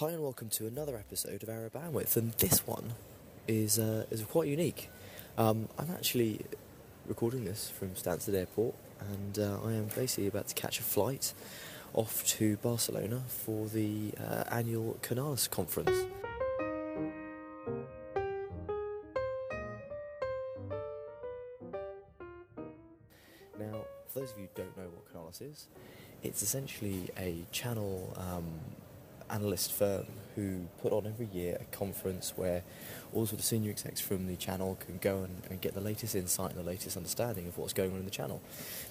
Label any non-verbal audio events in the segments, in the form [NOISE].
Hi and welcome to another episode of Arrow Bandwidth, and this one is uh, is quite unique. Um, I'm actually recording this from Stansted Airport, and uh, I am basically about to catch a flight off to Barcelona for the uh, annual Canalys conference. Now, for those of you who don't know what Canalys is, it's essentially a channel um, analyst firm who put on every year a conference where all sort of senior execs from the channel can go and, and, get the latest insight and the latest understanding of what's going on in the channel.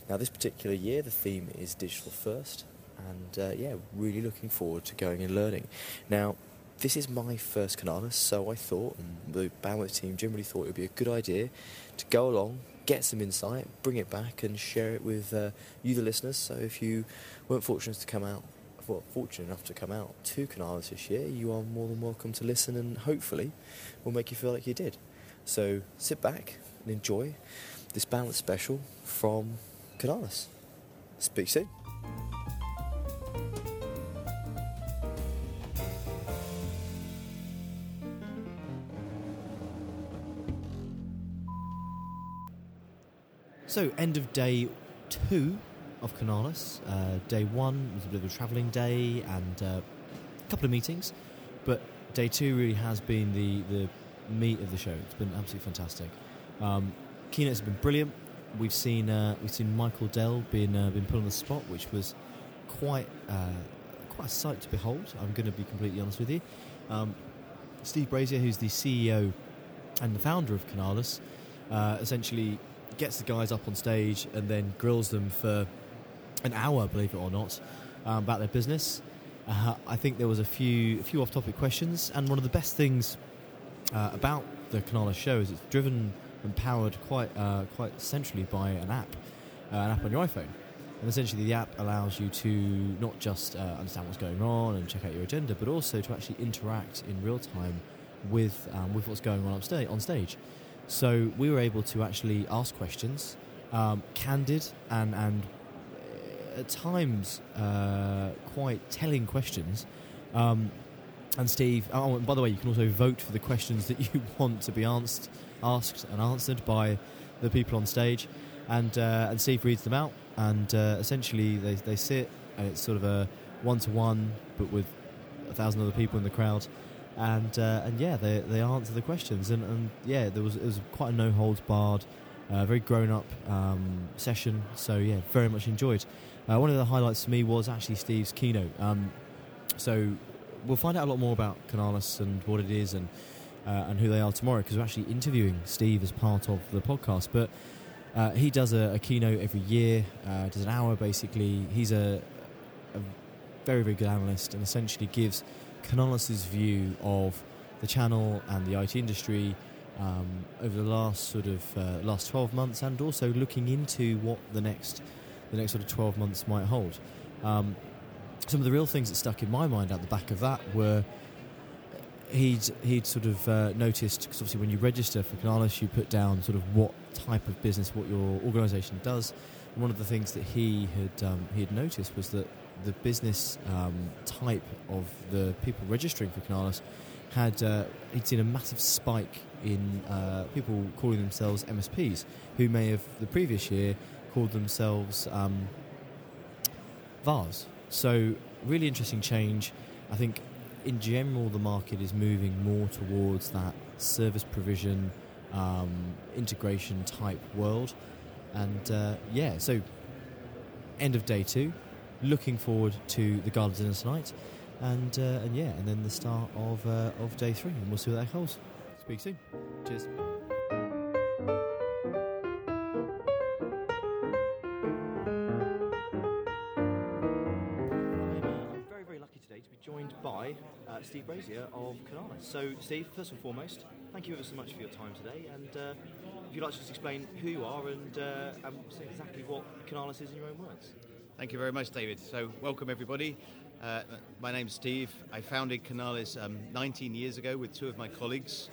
Now, this particular year, the theme is digital first, and uh, yeah, really looking forward to going and learning. Now, this is my first Canalys, so I thought, and the Bandwidth team generally thought it would be a good idea to go along, get some insight, bring it back, and share it with uh, you, the listeners. So if you weren't fortunate to come out, well, fortunate enough to come out to Canalys this year, you are more than welcome to listen, and hopefully, will make you feel like you did. So sit back and enjoy this Bandwidth special from Canalys. Speak soon. So, end of day two of Canalys. Uh, day one was a bit of a travelling day and uh, a couple of meetings, but day two really has been the, the meat of the show. It's been absolutely fantastic. Um, keynotes have been brilliant. We've seen uh, we've seen Michael Dell being uh, been put on the spot, which was quite uh, quite a sight to behold. I'm going to be completely honest with you. Um, Steve Brazier, who's the CEO and the founder of Canalys, uh, essentially gets the guys up on stage and then grills them for an hour, believe it or not, um, about their business. Uh, I think there was a few a few off-topic questions, and one of the best things uh, about the Canalys show is it's driven and powered quite uh, quite centrally by an app, uh, an app on your iPhone. And essentially, the app allows you to not just uh, understand what's going on and check out your agenda, but also to actually interact in real time with um, with what's going on stage. On stage. So we were able to actually ask questions, um, candid and and at times uh, quite telling questions. Um, and Steve, oh, and by the way, you can also vote for the questions that you [LAUGHS] want to be asked, asked and answered by the people on stage. And uh, and Steve reads them out, and uh, essentially they they sit, and it's sort of a one to one, but with a thousand other people in the crowd and uh, and yeah, they they answer the questions, and, and yeah, there was it was quite a no holds barred, uh, very grown up um, session. So yeah, very much enjoyed. Uh, one of the highlights for me was actually Steve's keynote. Um, so we'll find out a lot more about Canalys and what it is and uh, and who they are tomorrow because we're actually interviewing Steve as part of the podcast, but. Uh, he does a, a, keynote every year, uh, does an hour basically. He's a, a very, very good analyst and essentially gives Canalys' view of the channel and the IT industry um, over the last sort of uh, last 12 months, and also looking into what the next the next sort of 12 months might hold. Um, some of the real things that stuck in my mind at the back of that were he'd he'd sort of uh, noticed because obviously when you register for Canalys, you put down sort of what type of business, what your organisation does. And one of the things that he had um, he had noticed was that the business um, type of the people registering for Canalys had uh, he'd seen a massive spike in uh, people calling themselves MSPs, who may have the previous year called themselves um, VARs. So really interesting change. I think in general the market is moving more towards that service provision um, integration type world, and uh, yeah, so end of day two looking forward to the gala dinner tonight, and uh, and yeah, and then the start of uh, of day three, and we'll see what that holds. Speak soon. Cheers. Steve Brazier of Canalys. So, Steve, first and foremost, thank you ever so much for your time today. And uh, if you'd like to just explain who you are and, uh, and exactly what Canalys is in your own words. Thank you very much, David. So, welcome everybody. Uh, my name's Steve. I founded Canalys um, 19 years ago with two of my colleagues,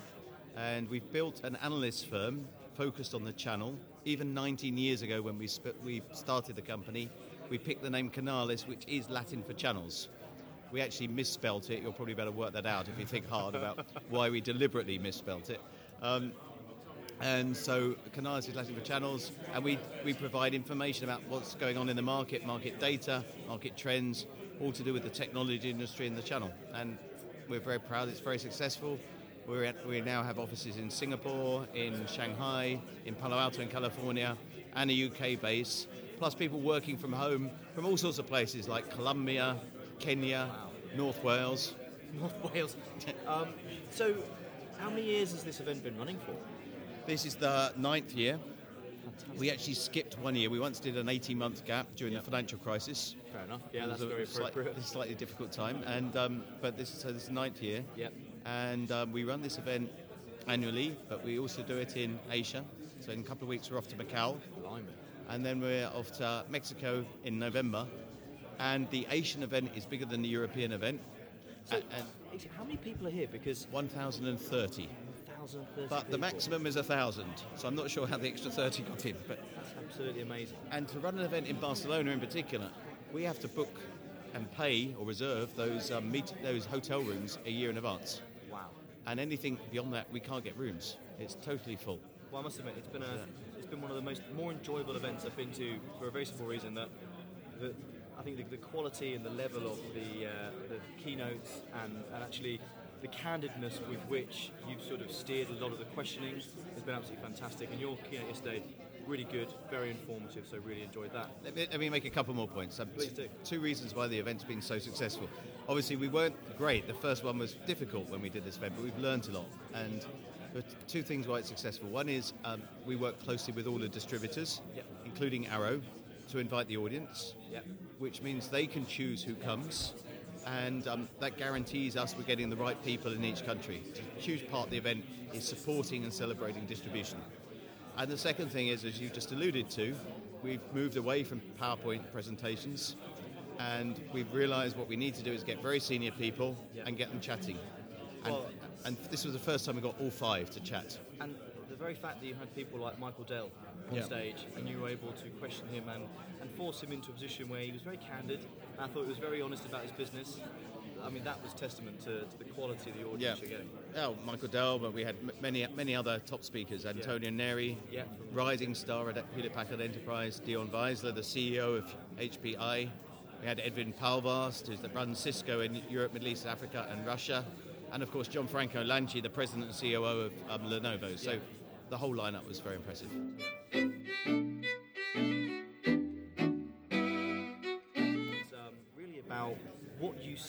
and we've built an analyst firm focused on the channel. Even 19 years ago, when we, sp- we started the company, we picked the name Canalys, which is Latin for channels. We actually misspelt it. You'll probably better work that out if you think hard about [LAUGHS] why we deliberately misspelt it. Um, and so Canalys is Latin for channels, and we, we provide information about what's going on in the market, market data, market trends, all to do with the technology industry and the channel. And we're very proud it's very successful. We're at, we now have offices in Singapore, in Shanghai, in Palo Alto in California, and a UK base, plus people working from home from all sorts of places like Colombia, Kenya, North Wales. North Wales. [LAUGHS] Um, so, how many years has this event been running for? This is the ninth year. We actually skipped one year. We once did an 18 month gap during Yep. the financial crisis. Fair enough. Yeah, It that's a very slight- appropriate. slightly difficult time, and um, but this is so this is the ninth year. Yep. And um, we run this event annually, but we also do it in Asia. So in a couple of weeks we're off to Macau, Blimey. and then we're off to Mexico in November. And the Asian event is bigger than the European event, So, and how many people are here? Because 1,030. 1,030 But the maximum is 1,000, so I'm not sure how the extra 30 got in. But That's absolutely amazing. And to run an event in Barcelona in particular, we have to book and pay or reserve those um, meet, those hotel rooms a year in advance. Wow. And anything beyond that, we can't get rooms. It's totally full. Well, I must admit, it's been a, it's been one of the most more enjoyable events I've been to for a very simple reason that, that I think the, the quality and the level of the uh, the keynotes and, and actually the candidness with which you've sort of steered a lot of the questioning has been absolutely fantastic. And your keynote yesterday, really good, very informative. So really enjoyed that. Let me, let me make a couple more points. Um, Please do. Two reasons why the event's been so successful. Obviously, we weren't great. The first one was difficult when we did this event, but we've learned a lot. And there are two things why it's successful. One is um, we work closely with all the distributors, Yep. including Arrow, to invite the audience. Yep. which means they can choose who comes, and um, that guarantees us we're getting the right people in each country. A huge part of the event is supporting and celebrating distribution. And the second thing is, as you just alluded to, we've moved away from PowerPoint presentations, and we've realised what we need to do is get very senior people Yeah. and get them chatting. And, Well- and this was the first time we got all five to chat. And the very fact that you had people like Michael Dell on Yeah. stage and you were able to question him and, and force him into a position where he was very candid and I thought he was very honest about his business. I mean, that was testament to, to the quality of the Yeah. audience you're getting. Oh, Michael Dell, but we had m- many many other top speakers. Antonio Neri, Yeah. rising star at Hewlett Packard Enterprise. Dion Weisler, the CEO of HPI. We had Edwin Paalvast, who's that runs Cisco in Europe, Middle East, Africa, and Russia. And of course, Gianfranco Lanci, the president and COO of um, Lenovo. So the whole lineup was very impressive.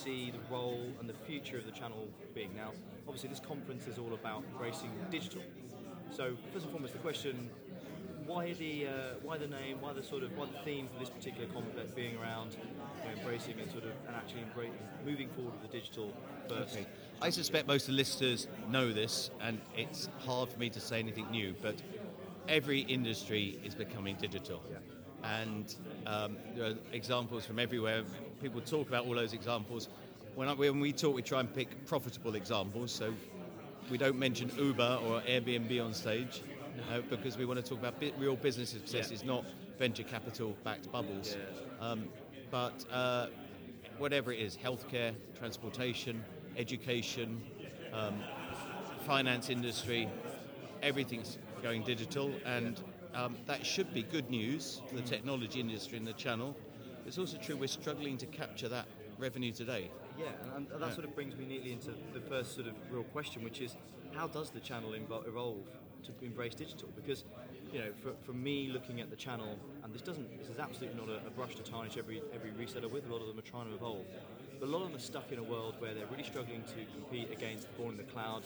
See the role and the future of the channel being. Now, obviously, this conference is all about embracing digital. So, first and foremost, the question: Why the uh, why the name? Why the sort of why the theme for this particular conference being around you know, embracing and sort of and actually embracing, moving forward with the digital first? Okay. I suspect most of the listeners know this, and it's hard for me to say anything new, but every industry is becoming digital. And um, there are examples from everywhere. People talk about all those examples. When, I, when we talk, we try and pick profitable examples. So we don't mention Uber or Airbnb on stage uh, because we want to talk about bi- real business successes, not venture capital backed bubbles. Um, but uh, whatever it is healthcare, transportation, education, um, finance industry, everything's going digital, and um, that should be good news for the technology industry and the channel. It's also true we're struggling to capture that revenue today. Yeah, and, and that Yeah. sort of brings me neatly into the first sort of real question, which is how does the channel evolve to embrace digital? Because, you know, for, for me looking at the channel, and this doesn't, this is absolutely not a, a brush to tarnish every every reseller with. A lot of them are trying to evolve, but a lot of them are stuck in a world where they're really struggling to compete against born in the cloud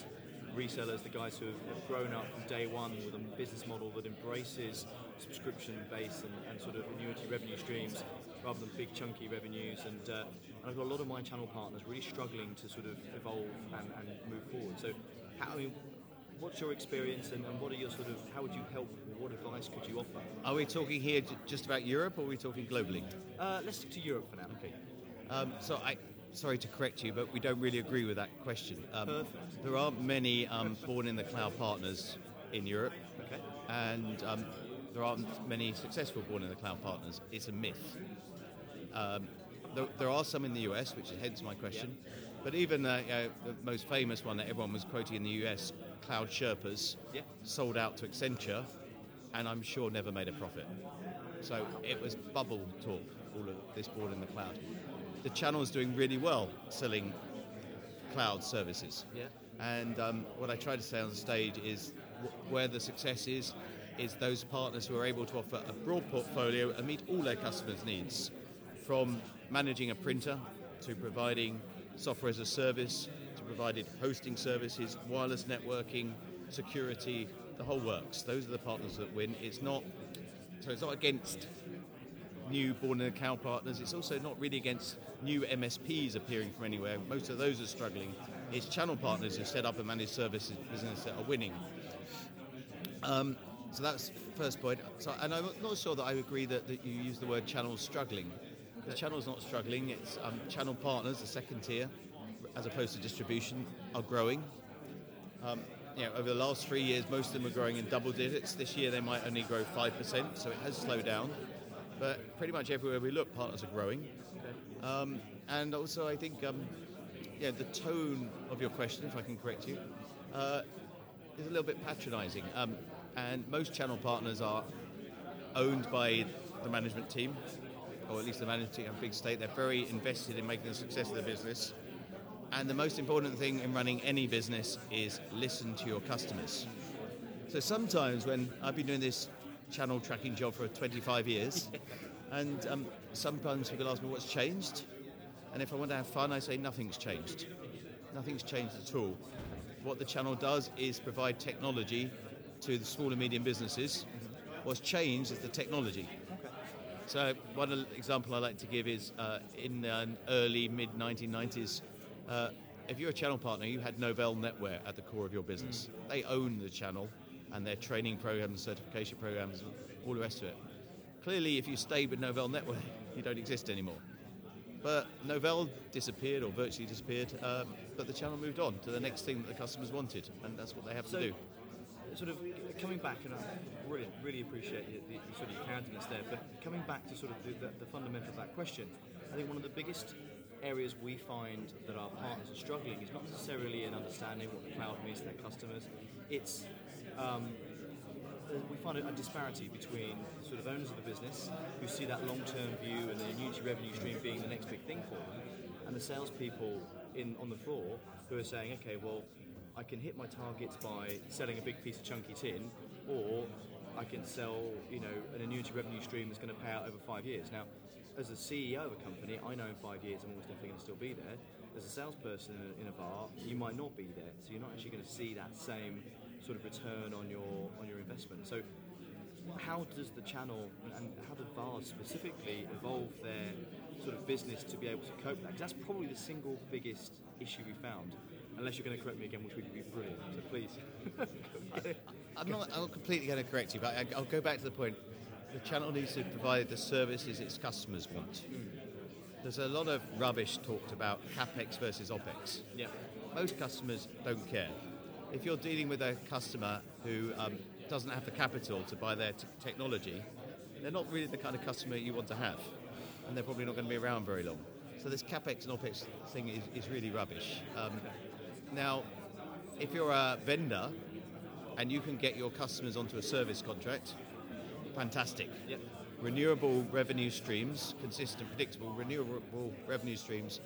resellers, the guys who have, grown up from day one with a business model that embraces subscription base and, and sort of annuity revenue streams rather than big chunky revenues. And, uh, and I've got a lot of my channel partners really struggling to sort of evolve and, and move forward. So, how, I mean, what's your experience and, and what are your sort of, how would you help or what advice could you offer? Are we talking here just about Europe or are we talking globally? Uh, let's stick to Europe for now. Okay. Um, so I, sorry to correct you, but we don't really agree with that question. Um, There aren't many um, born in the cloud partners in Europe, Okay. and um, there aren't many successful born in the cloud partners. It's a myth. Um, there, there are some in the US, which is hence my question. But even uh, you know, the most famous one that everyone was quoting in the US, Cloud Sherpas, Yeah. sold out to Accenture, and I'm sure never made a profit. So it was bubble talk, all of this board in the cloud. The channel is doing really well selling cloud services. Yeah. And um, what I try to say on the stage is wh- where the success is, is those partners who are able to offer a broad portfolio and meet all their customers' needs, from managing a printer to providing software as a service to providing hosting services, wireless networking, security, the whole works. Those are the partners that win. It's not so it's not against new born in cow partners. It's also not really against new MSPs appearing from anywhere. Most of those are struggling. It's channel partners who set up a managed services business that are winning. Um, so that's first point. So, and I'm not sure that I agree that, that you use the word channel struggling. The channel's not struggling. It's um, channel partners, the second tier, as opposed to distribution, are growing. Um, you know, over the last three years, most of them are growing in double digits. This year, they might only grow five percent, so it has slowed down. But pretty much everywhere we look, partners are growing. Um, and also, I think, um, yeah, the tone of your question, if I can correct you, uh, is a little bit patronising. Um, and most channel partners are owned by the management team, or at least the management of a big State, They're very invested in making the success of the business. And the most important thing in running any business is listen to your customers. So sometimes when I've been doing this channel tracking job for 25 years, [LAUGHS] and um, sometimes people ask me what's changed, and if I want to have fun, I say nothing's changed. Nothing's changed at all. What the channel does is provide technology to the small and medium businesses. What's changed is the technology. So one example I like to give is uh, in the early mid 1990s. Uh, if you're a channel partner, you had Novell NetWare at the core of your business. They own the channel and their training programs, certification programs, and all the rest of it. Clearly, if you stayed with Novell NetWare, [LAUGHS] you don't exist anymore. But Novell disappeared or virtually disappeared, um, but the channel moved on to the next thing that the customers wanted, and that's what they have So, to do. sort of coming back, and I really, really appreciate the, the, the sort of your candidness there, but coming back to sort of the, the, the fundamental of that question, I think one of the biggest areas we find that our partners are struggling is not necessarily in understanding what the cloud means to their customers. It's um, uh, we find a, disparity between sort of owners of a business who see that long-term view and the annuity revenue stream being the next big thing for them, and the salespeople in on the floor who are saying, okay, well, I can hit my targets by selling a big piece of chunky tin, or I can sell, you know, an annuity revenue stream that's going to pay out over five years. Now, as a CEO of a company, I know in five years I'm almost definitely going to still be there. As a salesperson in a, in a VAR, you might not be there, so you're not actually going to see that same sort of return on your on your investment. So, how does the channel and how did VARs specifically evolve their sort of business to be able to cope with that? Because that's probably the single biggest issue we found. Unless you're going to correct me again, which would be brilliant. So please. [LAUGHS] I'm not, I'm not completely going to correct you, but I, I'll go back to the point. The channel needs to provide the services its customers want. There's a lot of rubbish talked about capex versus opex. yeah. Most customers don't care. If you're dealing with a customer who um, doesn't have the capital to buy their t- technology, they're not really the kind of customer you want to have, and they're probably not going to be around very long. So this capex and opex thing is, is really rubbish. Um, now, if you're a vendor and you can get your customers onto a service contract, fantastic. Yep. Renewable revenue streams, consistent, predictable, renewable revenue streams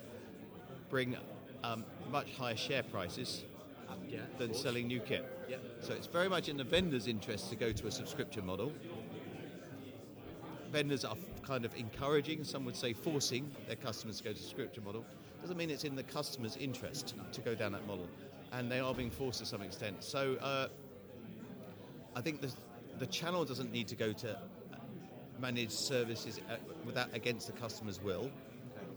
bring um, much higher share prices Yeah. than selling new kit. Yep. So it's very much in the vendor's interest to go to a subscription model. Vendors are kind of encouraging, some would say forcing their customers to go to a subscription model. Doesn't mean it's in the customer's interest to go down that model. And they are being forced to some extent. So uh, I think the, the channel doesn't need to go to managed services uh, without against the customer's will.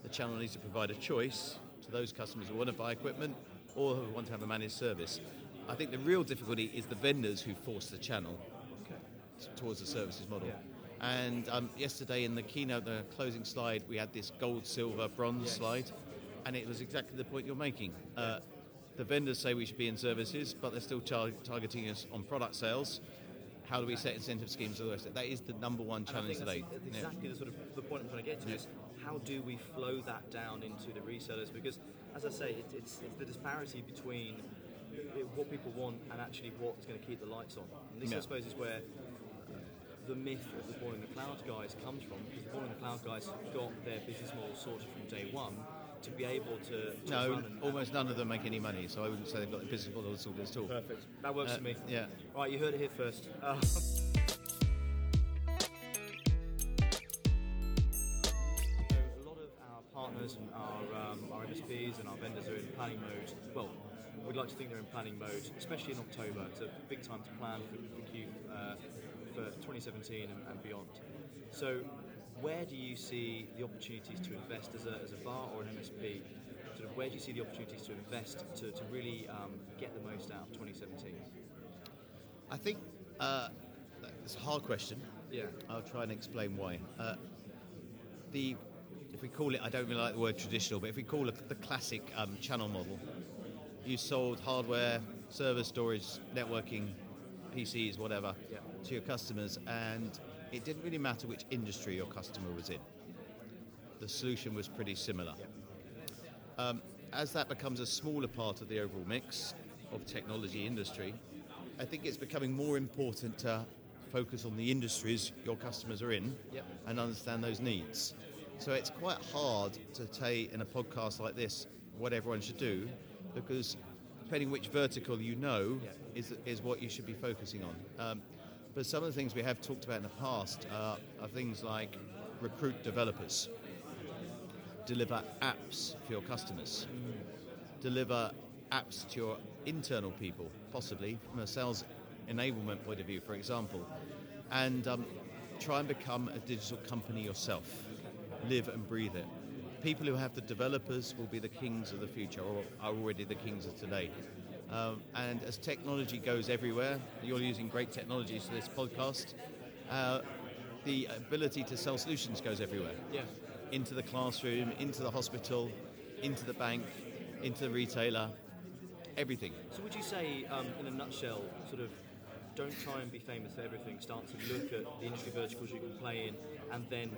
The channel needs to provide a choice to those customers who want to buy equipment or who want to have a managed service. I think the real difficulty is the vendors who force the channel towards the services model. And um, yesterday in the keynote, the closing slide, we had this gold, silver, bronze Yes. slide, and it was exactly the point you're making. Uh, the vendors say we should be in services, but they're still tar- targeting us on product sales. How do we set incentive schemes? the rest of it? That is the number one challenge today. that's Yeah. exactly the sort of the point I'm trying to get to is how do we flow that down into the resellers? Because, as I say, it, it's, it's the disparity between what people want and actually what's going to keep the lights on. And this, Yeah. I suppose, is where the myth of the Born in the Cloud guys comes from. Because the Born in the Cloud guys got their business model sorted from day one to be able to, to No, almost none of them make any money, so I wouldn't say they've got the business model sorted at all. Perfect. That works Uh, for me. yeah. Right, you heard it here first. [LAUGHS] Uh, a lot of our partners and our, um, our MSPs and our vendors are in planning mode. Well, we'd like to think they're in planning mode, especially in October. It's a big time to plan for, for, Q, uh, for 2017 and, and beyond. So, where do you see the opportunities to invest as a, as a VAR or an MSP? Sort of where do you see the opportunities to invest to, to really um, get the most out of 2017? I think uh, it's a hard question. Yeah. I'll try and explain why. Uh, the if we call it, I don't really like the word traditional, but if we call it the classic um, channel model, you sold hardware, server storage, networking, PCs, whatever, Yeah. to your customers, and it didn't really matter which industry your customer was in. The solution was pretty similar. Um, as that becomes a smaller part of the overall mix of technology industry, I think it's becoming more important to focus on the industries your customers are in Yep. and understand those needs. So it's quite hard to say in a podcast like this what everyone should do because depending which vertical you know Yeah. is, is what you should be focusing on. Um, but some of the things we have talked about in the past uh, are things like recruit developers, deliver apps for your customers, deliver apps to your internal people, possibly from a sales enablement point of view, for example, and um, try and become a digital company yourself. Live and breathe it. People who have the developers will be the kings of the future, or are already the kings of today. Um, and as technology goes everywhere, you're using great technologies for this podcast. Uh, the ability to sell solutions goes everywhere Yeah. into the classroom, into the hospital, into the bank, into the retailer, everything. So would you say, um, in a nutshell, sort of, don't try and be famous for everything. Start to look at the industry verticals you can play in, and then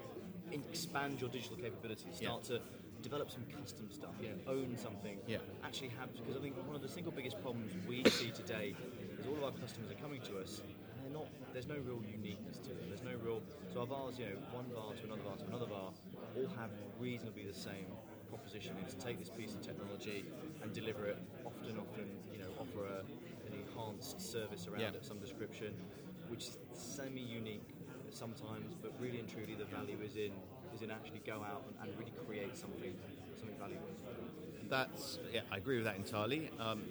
expand your digital capabilities. Yeah. Start to develop some custom stuff. Know, own something. Yeah. Actually have because I think one of the single biggest problems we see today is all of our customers are coming to us. and They're not. There's no real uniqueness to them. There's no real. So our VARs, you know, one VAR to another VAR to another VAR, all have reasonably the same proposition. It's take this piece of technology and deliver it. Often, often, you know, offer a, an enhanced service around Yeah. it some description, which is semi-unique sometimes, but really and truly the value is in is in actually go out and, and really create something something valuable. That's yeah, I agree with that entirely. Um,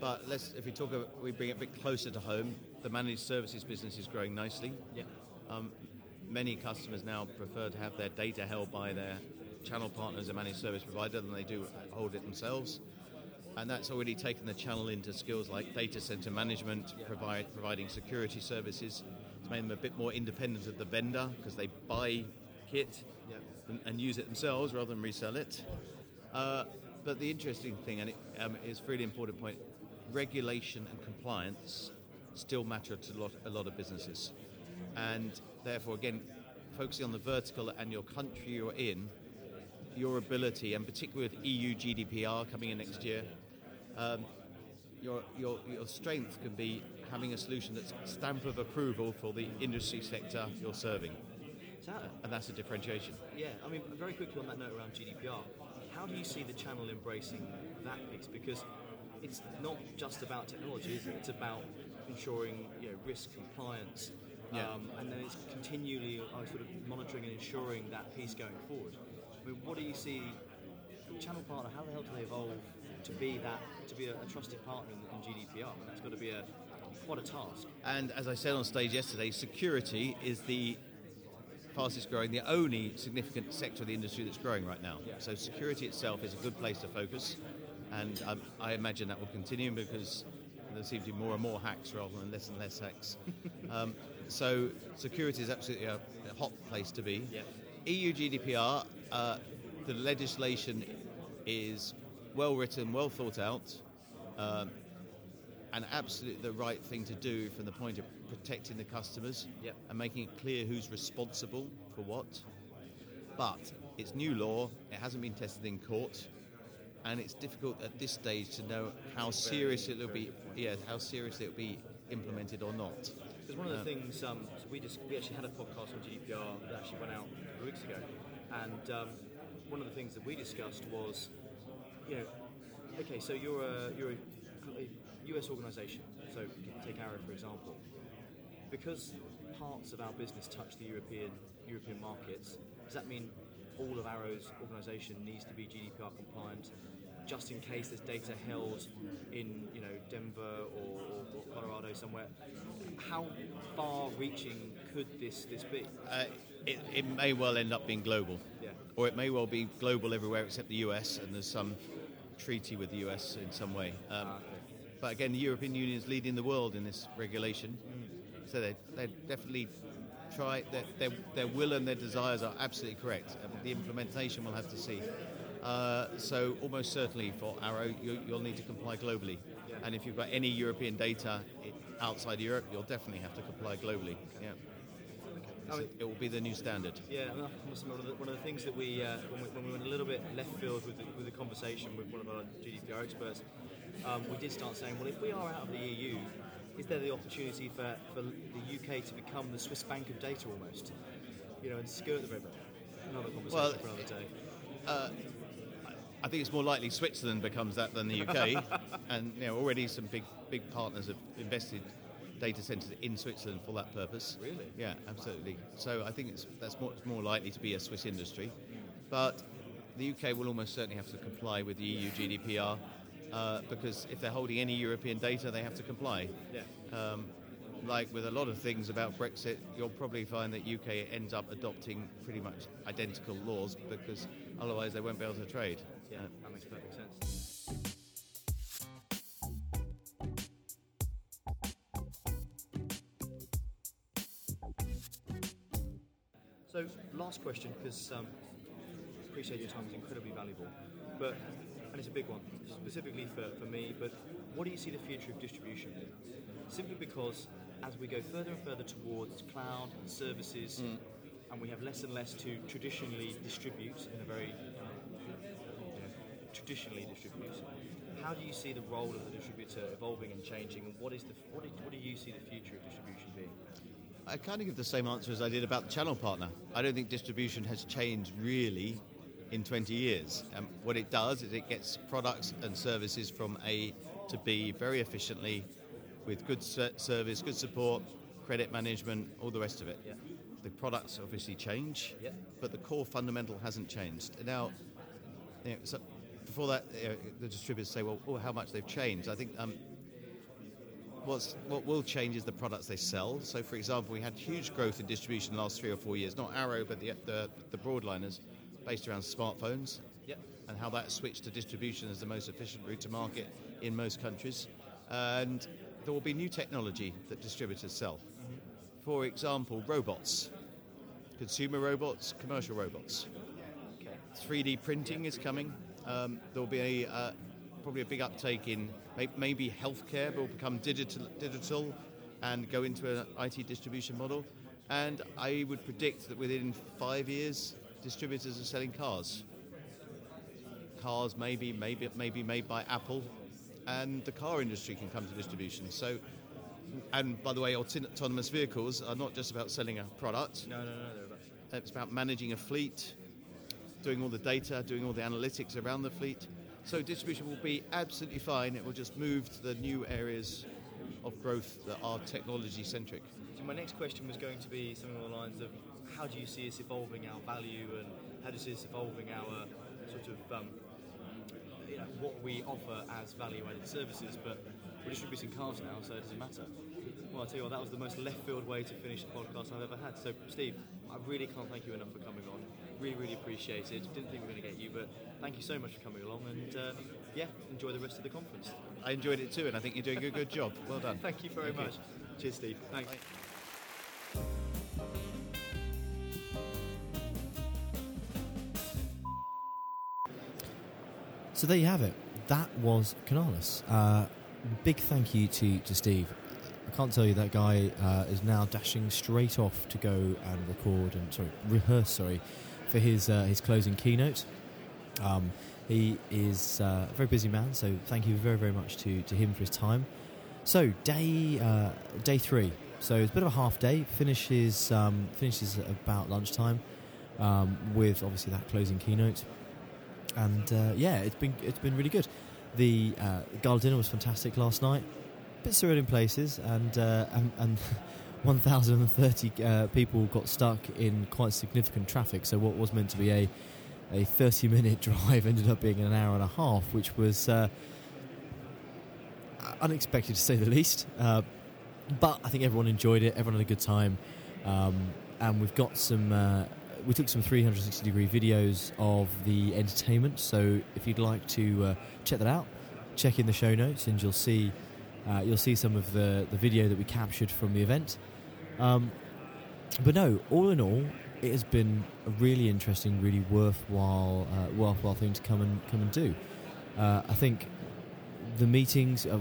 but let's if we talk, about, we bring it a bit closer to home. The managed services business is growing nicely. Yeah. Um, many customers now prefer to have their data held by their channel partners a managed service provider than they do hold it themselves. And that's already taken the channel into skills like data center management, provide, providing security services. It's made them a bit more independent of the vendor because they buy kit and, and use it themselves rather than resell it. Uh, but the interesting thing, and it um, is a really important point, regulation and compliance still matter to a lot, a lot of businesses. And therefore, again, focusing on the vertical and your country you're in, your ability, and particularly with EU GDPR coming in next year, um, your, your, your strength can be having a solution that's stamp of approval for the industry sector you're serving. And that's a differentiation. yeah, I mean, very quickly on that note around GDPR, how do you see the channel embracing that piece? Because it's not just about technology, it? It's about ensuring you know, risk compliance, Yeah. um, and then it's continually uh, sort of monitoring and ensuring that piece going forward. I mean, what do you see? Channel partner, how the hell do they evolve to be that, to be a, a trusted partner in, in GDPR? I mean, that's got to be a quite a task. And as I said on stage yesterday, security is the fastest growing, the only significant sector of the industry that's growing right now. So security itself is a good place to focus, and um, I imagine that will continue because there seem to be more and more hacks rather than less and less hacks. [LAUGHS] um, so security is absolutely a, a hot place to be. EU GDPR, uh, the legislation is well written, well thought out. Um, and absolutely the right thing to do from the point of protecting the customers Yep. and making it clear who's responsible for what. But it's new law. It hasn't been tested in court, and it's difficult at this stage to know how serious it will be. Yeah, how serious it will be implemented or not. Because one of the Uh, things, um, so we just we actually had a podcast on GDPR that actually went out a couple of weeks ago, and um, one of the things that we discussed was, you know, okay, so you're a you're a, a US organisation, so take Arrow for example, because parts of our business touch the European European markets. Does that mean all of Arrow's organisation needs to be GDPR compliant? Just in case there's data held in, you know, Denver or, or, or Colorado somewhere, how far-reaching could this this be? Uh, it, it may well end up being global, Yeah. or it may well be global everywhere except the US, and there's some treaty with the US in some way. Um, Ah, okay. But again, the European Union is leading the world in this regulation, so they they definitely try. Their, their, their will and their desires are absolutely correct. Um, the implementation we'll have to see. Uh, so almost certainly for Arrow, you, you'll need to comply globally, and if you've got any European data outside Europe, you'll definitely have to comply globally. Yeah, I mean, it will be the new standard. Yeah, I must admit, one of the, one of the things that we, uh, when we, when we went a little bit left field with the, with the conversation with one of our GDPR experts, um, we did start saying, well, if we are out of the EU, is there the opportunity for, for the UK to become the Swiss bank of data almost? You know, and skirt the river? Another conversation Well, for another day. Uh, I think it's more likely Switzerland becomes that than the UK, [LAUGHS] and you know already some big big partners have invested data centers in Switzerland for that purpose. Really? Yeah, absolutely. So I think it's that's more, it's more likely to be a Swiss industry, but the UK will almost certainly have to comply with the EU GDPR uh, because if they're holding any European data, they have to comply. Yeah. Um, like with a lot of things about Brexit, you'll probably find that UK ends up adopting pretty much identical laws because otherwise they won't be able to trade. Yeah, Uh, that makes perfect sense. So, last question, because um, appreciate your time is incredibly valuable, but it's a big one, specifically for, for me. But what do you see the future of distribution? being? Simply because as we go further and further towards cloud and services, hmm. and we have less and less to traditionally distribute in a very traditionally distribute. How do you see the role of the distributor evolving and changing, and what is the what do, what do you see the future of distribution being? I kind of give the same answer as I did about the channel partner. I don't think distribution has changed really in 20 years. Um, what it does is it gets products and services from A to B very efficiently with good service, good support, credit management, all the rest of it. Yeah. The products obviously change, Yeah. but the core fundamental hasn't changed. Now, you know, so before that, you know, the distributors say, well, oh, how much they've changed. I think um, what's, what will change is the products they sell. So, for example, we had huge growth in distribution the last three or four years. Not Arrow, but the, the, the broadliners, based around smartphones Yeah. and how that switched to distribution as the most efficient route to market in most countries. And there will be new technology that distributors sell. For example, robots, consumer robots, commercial robots. Okay. 3D printing is coming. Um, there will be a, uh, probably a big uptake in may- maybe healthcare but will become digital, digital and go into an IT distribution model. And I would predict that within five years, distributors are selling cars. Cars maybe maybe maybe made by Apple, and the car industry can come to distribution. So, and by the way, autonomous vehicles are not just about selling a product. No, no, no, about It's about managing a fleet, doing all the data, doing all the analytics around the fleet. So distribution will be absolutely fine. It will just move to the new areas of growth that are technology centric. So my next question was going to be something along the lines of how do you see us evolving our value and how do you see us evolving our sort of um, you know, what we offer as value-added services, but we're distributing cars now, so it doesn't matter. Well, I tell you what, that was the most left-field way to finish a podcast I've ever had. So, Steve, I really can't thank you enough for coming on. Really, really appreciate it. Didn't think we were going to get you, but thank you so much for coming along, and uh, yeah, enjoy the rest of the conference. I enjoyed it too, and I think you're doing a good job. Well done. Thank you very Thank you. much. Cheers, Steve. Thanks. So there you have it. That was Canalys. Uh, big thank you to, to Steve. I can't tell you that guy uh, is now dashing straight off to go and record and sorry rehearse sorry for his uh, his closing keynote. Um, he is uh, a very busy man, so thank you very very much to, to him for his time. So day uh, day three. So it's a bit of a half day. Finishes um, finishes about lunchtime um, with obviously that closing keynote. And uh, yeah, it's been it's been really good. The uh, gala dinner was fantastic last night. bit surreal in places, and uh, and, and [LAUGHS] 1,030 uh, people got stuck in quite significant traffic. So what was meant to be a a 30 minute [LAUGHS] drive ended up being an hour and a half, which was uh, unexpected to say the least. Uh, but I think everyone enjoyed it. Everyone had a good time, um, and we've got some. We took some 360 degree videos of the entertainment. So if you'd like to uh, check that out, check in the show notes, and you'll see uh, you'll see some of the the video that we captured from the event. Um, but no, all in all, it has been a really interesting, really worthwhile, uh, worthwhile thing to come and come and do. Uh, I think the meetings, uh,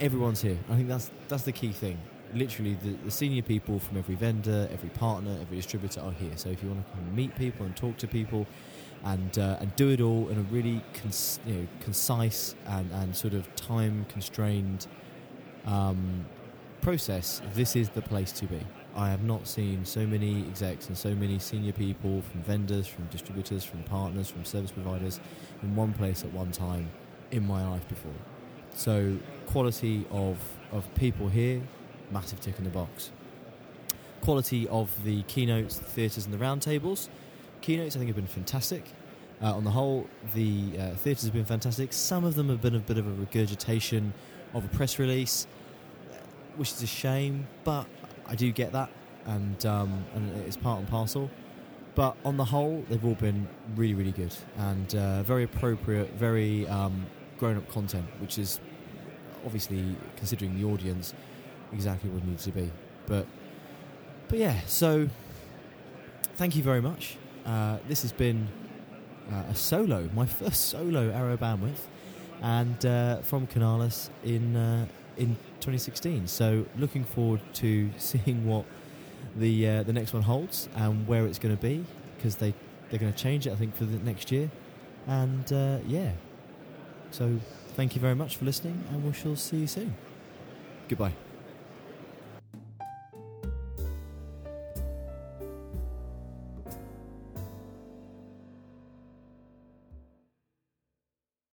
everyone's here. I think that's that's the key thing. Literally, the, the senior people from every vendor, every partner, every distributor are here. So if you want to come and meet people and talk to people, and uh, and do it all in a really cons- you know, concise and, and sort of time constrained um, process, this is the place to be. I have not seen so many execs and so many senior people from vendors, from distributors, from partners, from service providers in one place at one time in my life before. So, quality of, of people here, massive tick in the box. Quality of the keynotes, the theatres, and the roundtables. Keynotes, I think, have been fantastic. Uh, on the whole, the uh, theatres have been fantastic. Some of them have been a bit of a regurgitation of a press release, which is a shame, but I do get that, and um, and it's part and parcel. But on the whole, they've all been really, really good and uh, very appropriate, very um, grown-up content, which is obviously considering the audience exactly what it needs to be. But but yeah, so thank you very much. Uh, this has been uh, a solo, my [LAUGHS] first solo Arrow Bandwidth, and uh, from Canalys in uh, in 2016. So looking forward to [LAUGHS] seeing what the uh, the next one holds and where it's going to be because they they're going to change it I think for the next year. And uh, yeah, so thank you very much for listening, and we shall see you soon. Goodbye.